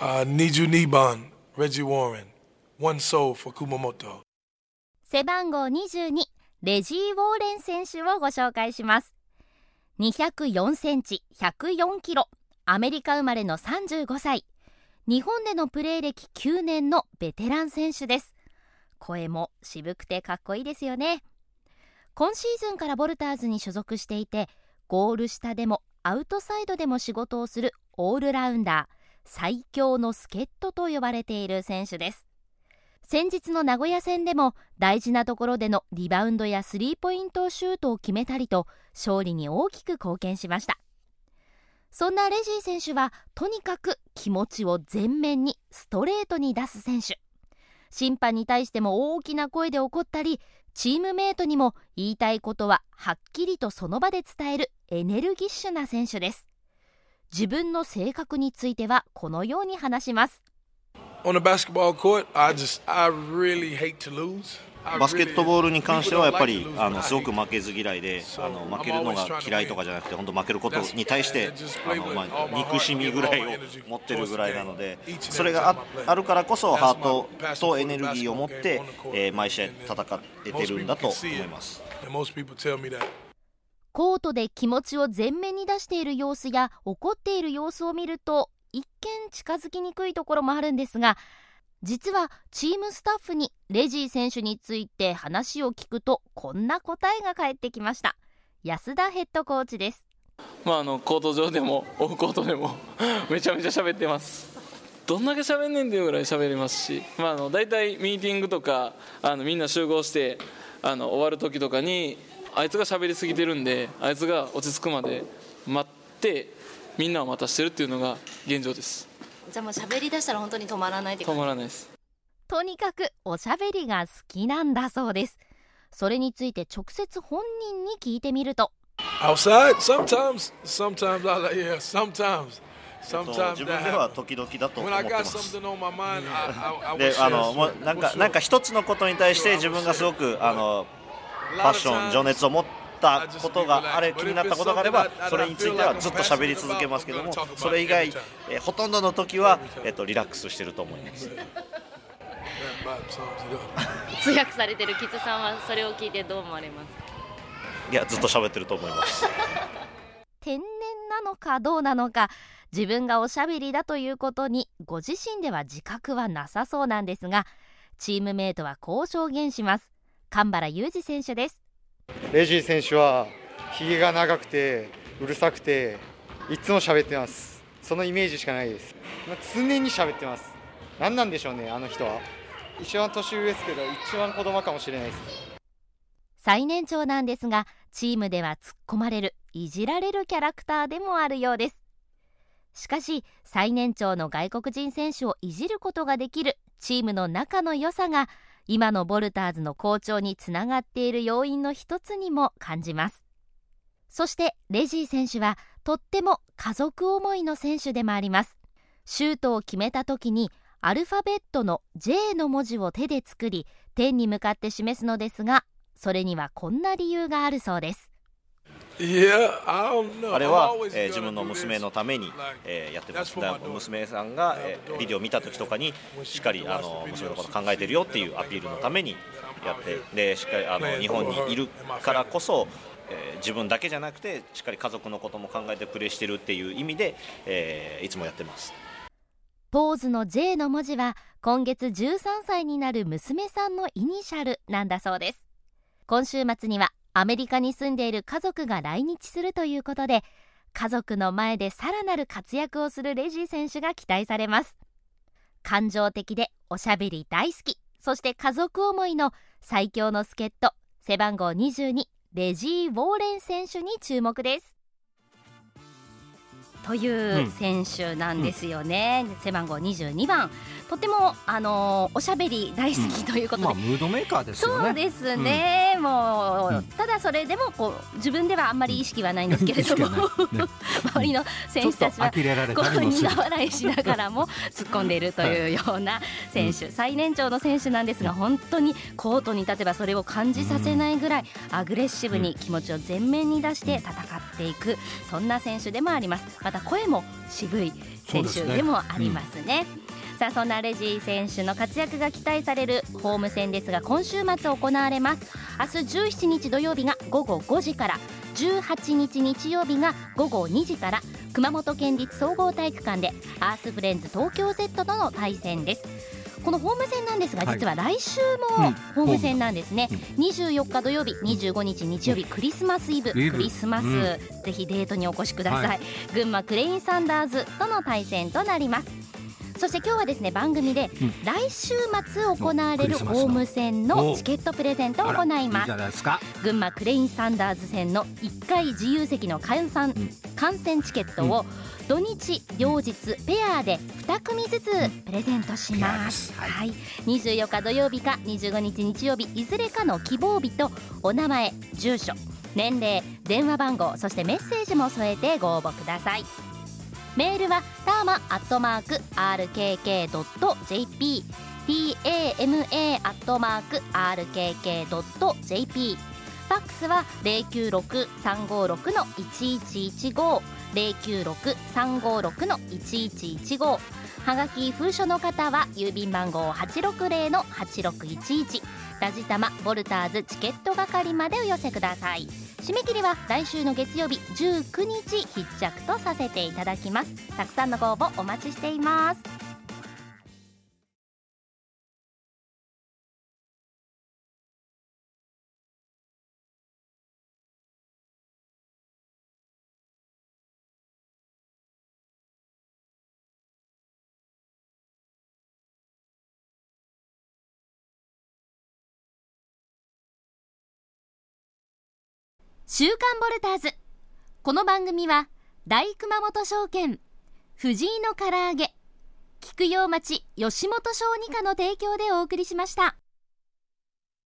Uh, 22番 Reggie Warren One Soul for Kumamoto. 背番号22レジー・ウォーレン選手をご紹介します。204センチ104キロアメリカ生まれの35歳。日本でのプレー歴9年のベテラン選手です。声も渋くてかっこいいですよね。今シーズンからボルターズに所属していてゴール下でもアウトサイドでも仕事をするオールラウンダー。最強の助っ人と呼ばれている選手です。先日の名古屋戦でも大事なところでのリバウンドやスリーポイントシュートを決めたりと勝利に大きく貢献しました。そんなレジー選手はとにかく気持ちを前面にストレートに出す選手。審判に対しても大きな声で怒ったりチームメートにも言いたいことははっきりとその場で伝えるエネルギッシュな選手です。自分の性格についてはこのように話します。バスケットボールに関してはやっぱりあのすごく負けず嫌いであの負けるのが嫌いとかじゃなくて本当負けることに対してあの、まあ、憎しみぐらいを持ってるぐらいなのでそれがああるからこそハートとエネルギーを持って、えー、毎試合戦っててるんだと思います。コートで気持ちを前面に出している様子や怒っている様子を見ると一見近づきにくいところもあるんですが実はチームスタッフにレジー選手について話を聞くとこんな答えが返ってきました。安田ヘッドコーチです。まあ、あのコート上でもオフコートでも めちゃめちゃ喋ってます。どんだけ喋んねんっていうぐらい喋りますし、まあ、あの大体ミーティングとかあのみんな集合してあの終わる時とかにあいつが喋りすぎてるんであいつが落ち着くまで待ってみんなを待たしてるっていうのが現状ですじゃあもう喋りだしたら本当に止まらない止まらないですとにかくおしゃべりが好きなんだそうですそれについて直接本人に聞いてみると Outside? Sometimes, sometimes I like, yeah, sometimes. 自分では時々だと思ってます。で、あのもうなんかなんか一つのことに対して自分がすごくあのパッション情熱を持ったことがあれ気になったことがあればそれについてはずっと喋り続けますけどもそれ以外、えー、ほとんどの時は、えーと、リラックスしてると思います。通訳されてるキツさんはそれを聞いてどう思われますいやずっと喋ってると思います。天然なのかどうなのか自分がおしゃべりだということにご自身では自覚はなさそうなんですがチームメートはこう証言します神原雄二選手です。レジー選手はひげが長くてうるさくていつも喋ってます。そのイメージしかないです。常に喋ってます。何なんでしょうねあの人は。一番年上ですけど一番子供かもしれないです。最年長なんですがチームでは突っ込まれるいじられるキャラクターでもあるようです。しかし最年長の外国人選手をいじることができるチームの仲の良さが今のボルターズの好調につながっている要因の一つにも感じます。そしてレジー選手はとっても家族思いの選手でもあります。シュートを決めた時にアルファベットの J の文字を手で作り天に向かって示すのですがそれにはこんな理由があるそうです。あれは、えー、自分の娘のために、えー、やってます娘さんが、えー、ビデオを見た時とかにしっかりあの娘のこと考えてるよっていうアピールのためにやってでしっかりあの日本にいるからこそ、えー、自分だけじゃなくてしっかり家族のことも考えてプレーしてるっていう意味で、えー、いつもやってます。ポーズの J の文字は今月13歳になる娘さんのイニシャルなんだそうです。今週末にはアメリカに住んでいる家族が来日するということで家族の前でさらなる活躍をするレジー選手が期待されます。感情的でおしゃべり大好きそして家族思いの最強の助っ人背番号22レジー・ウォーレン選手に注目です。という選手なんですよね、うん、背番号22番とてもあのおしゃべり大好きということで、うんまあ、ムードメーカーですよね。そうですね、うん、もう、ただそれでもこう自分ではあんまり意識はないんですけれども、ね、周りの選手たちはこう苦笑いしながらも突っ込んでいるというような選手、最年長の選手なんですが本当にコートに立てばそれを感じさせないぐらいアグレッシブに気持ちを前面に出して戦っていくそんな選手でもあります。またた声も渋い選手でもありますね。さあそんなレジー選手の活躍が期待されるホーム戦ですが今週末行われます。明日17日土曜日が午後5時から18日日曜日が午後2時から熊本県立総合体育館でアースフレンズ東京 Z との対戦です。このホーム戦なんですが実は来週もホーム戦なんですね、うん、24日土曜日25日日曜日クリスマスイブクリスマス、うん、ぜひデートにお越しください、群馬クレインサンダーズとの対戦となりますそして今日はですね番組で来週末行われるホーム戦のチケットプレゼントを行います。群馬クレインサンダーズ戦の1回自由席の観戦観戦チケットを土日両日ペアで2組ずつプレゼントします、はい、はい、24日土曜日か25日日曜日いずれかの希望日とお名前住所年齢電話番号そしてメッセージも添えてご応募くださいメールはターマアットマーク RKK.jp tama アットマーク RKK.jp ファックスは096-356の1115 096-356の1115はがき封書の方は郵便番号860の8611ラジタマボルターズチケット係までお寄せください。締め切りは来週の月曜日19日必着とさせていただきます。たくさんのご応募お待ちしています。週刊ボルターズ。この番組は大熊本証券藤井の唐揚げ菊陽町吉本小児科の提供でお送りしました。